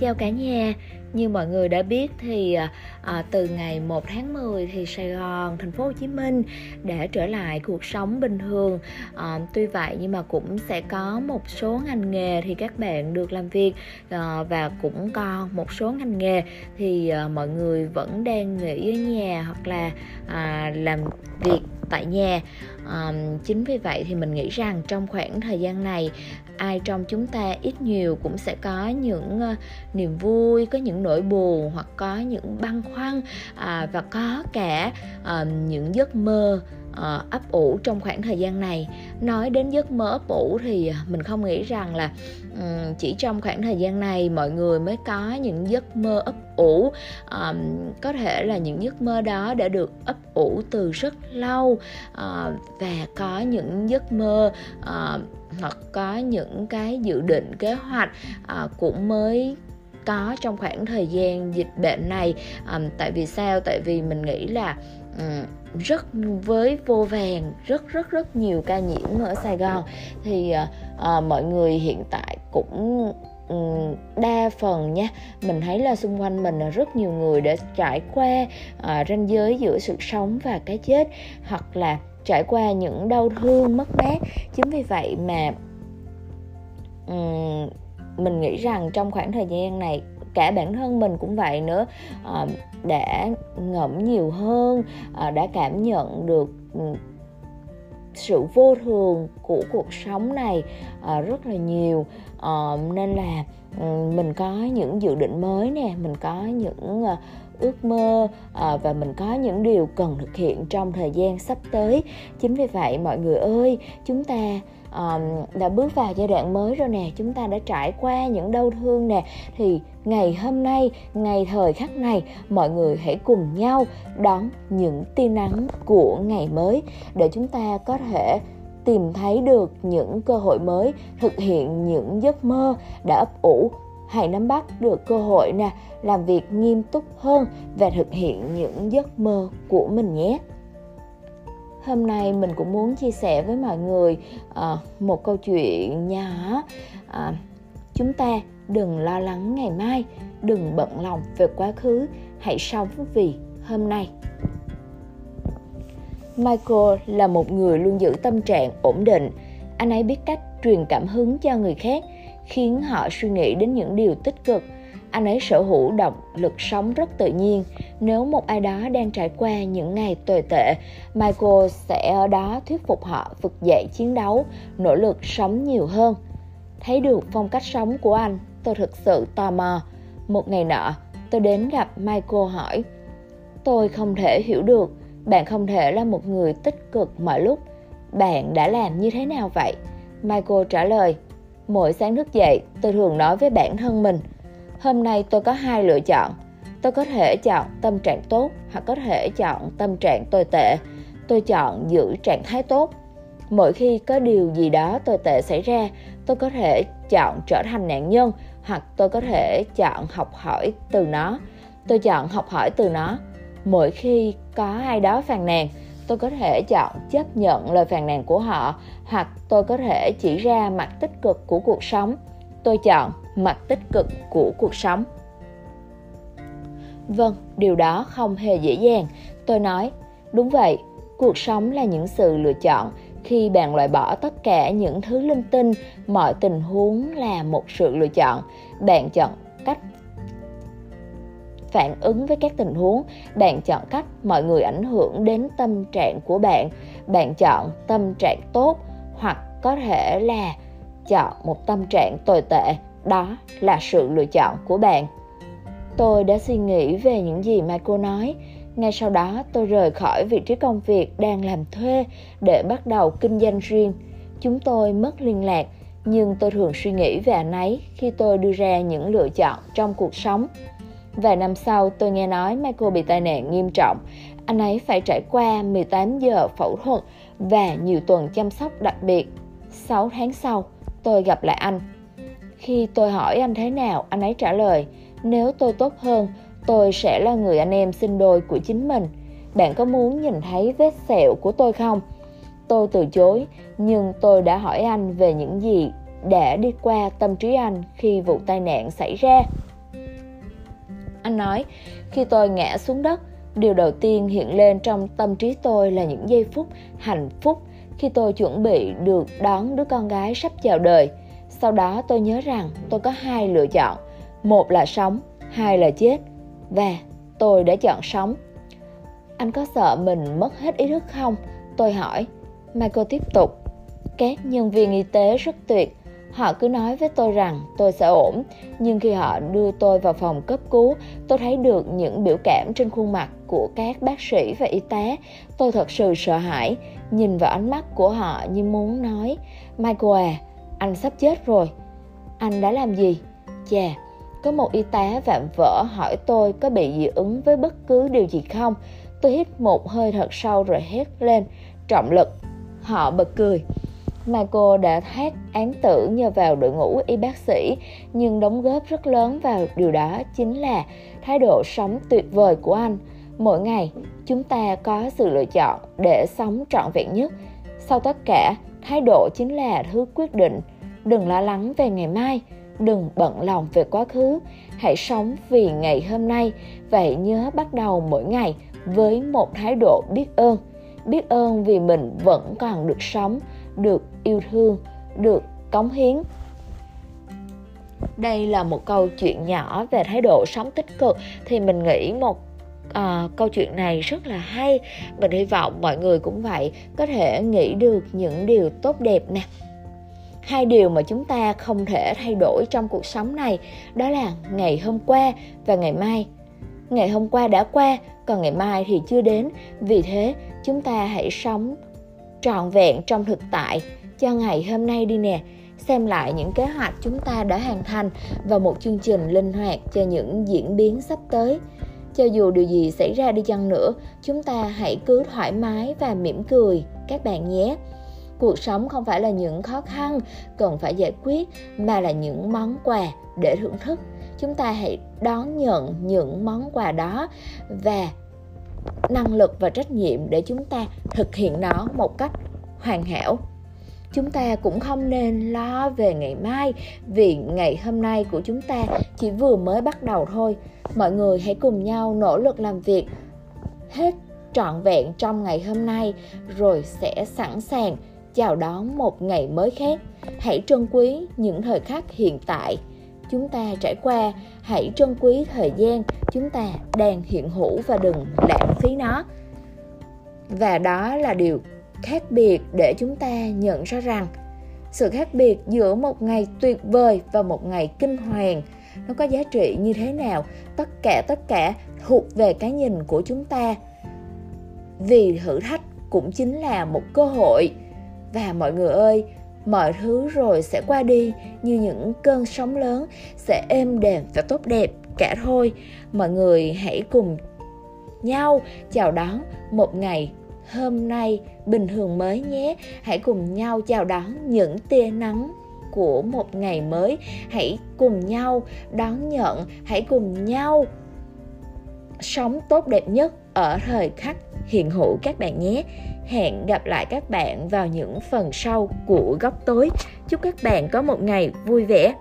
Chào cả nhà, như mọi người đã biết thì à, à từ ngày 1 tháng 10 thì Sài Gòn, thành phố Hồ Chí Minh đã trở lại cuộc sống bình thường. À, tuy vậy nhưng mà cũng sẽ có một số ngành nghề thì các bạn được làm việc à, và cũng còn một số ngành nghề thì à, mọi người vẫn đang nghỉ ở nhà hoặc là à, làm việc tại nhà. À, chính vì vậy thì mình nghĩ rằng trong khoảng thời gian này ai trong chúng ta ít nhiều cũng sẽ có những uh, niềm vui có những nỗi buồn hoặc có những băn khoăn à, và có cả uh, những giấc mơ uh, ấp ủ trong khoảng thời gian này. Nói đến giấc mơ ấp ủ thì mình không nghĩ rằng là um, chỉ trong khoảng thời gian này mọi người mới có những giấc mơ ấp ủ. Um, có thể là những giấc mơ đó đã được ấp ủ từ rất lâu uh, và có những giấc mơ uh, hoặc có những cái dự định kế hoạch uh, cũng mới có trong khoảng thời gian dịch bệnh này. Um, tại vì sao? Tại vì mình nghĩ là um, rất với vô vàng rất rất rất nhiều ca nhiễm ở Sài Gòn. Thì uh, uh, mọi người hiện tại cũng đa phần nha mình thấy là xung quanh mình là rất nhiều người đã trải qua uh, ranh giới giữa sự sống và cái chết hoặc là trải qua những đau thương mất mát. Chính vì vậy mà um, mình nghĩ rằng trong khoảng thời gian này cả bản thân mình cũng vậy nữa. À, đã ngẫm nhiều hơn à, đã cảm nhận được ừ, sự vô thường của cuộc sống này à, rất là nhiều. À, nên là ừ, mình có những dự định mới nè mình có những ước mơ à, và mình có những điều cần thực hiện trong thời gian sắp tới. Chính vì vậy mọi người ơi chúng ta à, đã bước vào giai đoạn mới rồi nè chúng ta đã trải qua những đau thương nè. Thì ngày hôm nay ngày thời khắc này mọi người hãy cùng nhau đón những tia nắng của ngày mới để chúng ta có thể tìm thấy được những cơ hội mới thực hiện những giấc mơ đã ấp ủ hãy nắm bắt được cơ hội nè, làm việc nghiêm túc hơn và thực hiện những giấc mơ của mình nhé. Hôm nay mình cũng muốn chia sẻ với mọi người ờ, một câu chuyện nhỏ ờ, chúng ta đừng lo lắng ngày mai, đừng bận lòng về quá khứ, hãy sống vì hôm nay. Michael là một người luôn giữ tâm trạng ổn định. Anh ấy biết cách truyền cảm hứng cho người khác khiến họ suy nghĩ đến những điều tích cực. Anh ấy sở hữu động lực sống rất tự nhiên. Nếu một ai đó đang trải qua những ngày tồi tệ, michael sẽ ở đó thuyết phục họ vực dậy chiến đấu, nỗ lực sống nhiều hơn. Thấy được phong cách sống của anh, tôi thực sự tò mò. Một ngày nọ, tôi đến gặp michael hỏi, tôi không thể hiểu được, bạn không thể là một người tích cực mọi lúc. Bạn đã làm như thế nào vậy? Michael trả lời mỗi sáng thức dậy, tôi thường nói với bản thân mình, hôm nay tôi có hai lựa chọn. Tôi có thể chọn tâm trạng tốt hoặc có thể chọn tâm trạng tồi tệ. Tôi chọn giữ trạng thái tốt. Mỗi khi có điều gì đó tồi tệ xảy ra, tôi có thể chọn trở thành nạn nhân hoặc tôi có thể chọn học hỏi từ nó. Tôi chọn học hỏi từ nó. Mỗi khi có ai đó phàn nàn tôi có thể chọn chấp nhận lời phàn nàn của họ, hoặc tôi có thể chỉ ra mặt tích cực của cuộc sống. Tôi chọn mặt tích cực của cuộc sống. Vâng điều đó không hề dễ dàng. Tôi nói, đúng vậy, cuộc sống là những sự lựa chọn. Khi bạn loại bỏ tất cả những thứ linh tinh, mọi tình huống là một sự lựa chọn. Bạn chọn cách phản ứng với các tình huống. Bạn chọn cách mọi người ảnh hưởng đến tâm trạng của bạn. Bạn chọn tâm trạng tốt hoặc có thể là chọn một tâm trạng tồi tệ. Đó là sự lựa chọn của bạn. Tôi đã suy nghĩ về những gì michael nói. Ngay sau đó, tôi rời khỏi vị trí công việc đang làm thuê để bắt đầu kinh doanh riêng. Chúng tôi mất liên lạc, nhưng tôi thường suy nghĩ về anh ấy khi tôi đưa ra những lựa chọn trong cuộc sống. Vài năm sau, tôi nghe nói Michael bị tai nạn nghiêm trọng. Anh ấy phải trải qua 18 giờ phẫu thuật và nhiều tuần chăm sóc đặc biệt. 6 tháng sau, tôi gặp lại anh. Khi tôi hỏi anh thế nào, anh ấy trả lời, nếu tôi tốt hơn, tôi sẽ là người anh em sinh đôi của chính mình. Bạn có muốn nhìn thấy vết sẹo của tôi không? Tôi từ chối, nhưng tôi đã hỏi anh về những gì đã đi qua tâm trí anh khi vụ tai nạn xảy ra. Nói, khi tôi ngã xuống đất, điều đầu tiên hiện lên trong tâm trí tôi là những giây phút hạnh phúc khi tôi chuẩn bị được đón đứa con gái sắp chào đời. Sau đó tôi nhớ rằng tôi có hai lựa chọn, một là sống, hai là chết. Và tôi đã chọn sống. Anh có sợ mình mất hết ý thức không? Tôi hỏi. Michael tiếp tục. Các nhân viên y tế rất tuyệt. Họ cứ nói với tôi rằng tôi sẽ ổn, nhưng khi họ đưa tôi vào phòng cấp cứu, tôi thấy được những biểu cảm trên khuôn mặt của các bác sĩ và y tá. Tôi thật sự sợ hãi, nhìn vào ánh mắt của họ như muốn nói, Michael à, anh sắp chết rồi. Anh đã làm gì? Chà, có một y tá vạm vỡ hỏi tôi có bị dị ứng với bất cứ điều gì không. Tôi hít một hơi thật sâu rồi hét lên, trọng lực. Họ bật cười. Michael đã thoát án tử nhờ vào đội ngũ y bác sĩ, nhưng đóng góp rất lớn vào điều đó chính là thái độ sống tuyệt vời của anh. Mỗi ngày, chúng ta có sự lựa chọn để sống trọn vẹn nhất. Sau tất cả, thái độ chính là thứ quyết định. Đừng lo lắng về ngày mai, đừng bận lòng về quá khứ. Hãy sống vì ngày hôm nay Vậy nhớ bắt đầu mỗi ngày với một thái độ biết ơn. Biết ơn vì mình vẫn còn được sống, được yêu thương, được cống hiến. Đây là một câu chuyện nhỏ về thái độ sống tích cực. Thì mình nghĩ một à, câu chuyện này rất là hay. Mình hy vọng mọi người cũng vậy có thể nghĩ được những điều tốt đẹp nè. Hai điều mà chúng ta không thể thay đổi trong cuộc sống này đó là ngày hôm qua và ngày mai. Ngày hôm qua đã qua còn ngày mai thì chưa đến. Vì thế chúng ta hãy sống trọn vẹn trong thực tại. Cho ngày hôm nay đi nè, xem lại những kế hoạch chúng ta đã hoàn thành và một chương trình linh hoạt cho những diễn biến sắp tới. Cho dù điều gì xảy ra đi chăng nữa, chúng ta hãy cứ thoải mái và mỉm cười, các bạn nhé. Cuộc sống không phải là những khó khăn cần phải giải quyết, mà là những món quà để thưởng thức. Chúng ta hãy đón nhận những món quà đó và năng lực và trách nhiệm để chúng ta thực hiện nó một cách hoàn hảo. Chúng ta cũng không nên lo về ngày mai, vì ngày hôm nay của chúng ta chỉ vừa mới bắt đầu thôi. Mọi người hãy cùng nhau nỗ lực làm việc hết trọn vẹn trong ngày hôm nay, rồi sẽ sẵn sàng chào đón một ngày mới khác. Hãy trân quý những thời khắc hiện tại chúng ta trải qua, hãy trân quý thời gian chúng ta đang hiện hữu và đừng lãng phí nó. Và đó là điều khác biệt để chúng ta nhận ra rằng, sự khác biệt giữa một ngày tuyệt vời và một ngày kinh hoàng, nó có giá trị như thế nào? Tất cả tất cả thuộc về cái nhìn của chúng ta. Vì thử thách cũng chính là một cơ hội. Và mọi người ơi mọi thứ rồi sẽ qua đi, như những cơn sóng lớn sẽ êm đềm và tốt đẹp cả thôi. Mọi người hãy cùng nhau chào đón một ngày hôm nay bình thường mới nhé. Hãy cùng nhau chào đón những tia nắng của một ngày mới. Hãy cùng nhau đón nhận, hãy cùng nhau sống tốt đẹp nhất ở thời khắc hiện hữu các bạn nhé hẹn gặp lại các bạn vào những phần sau của góc tối. Chúc các bạn có một ngày vui vẻ.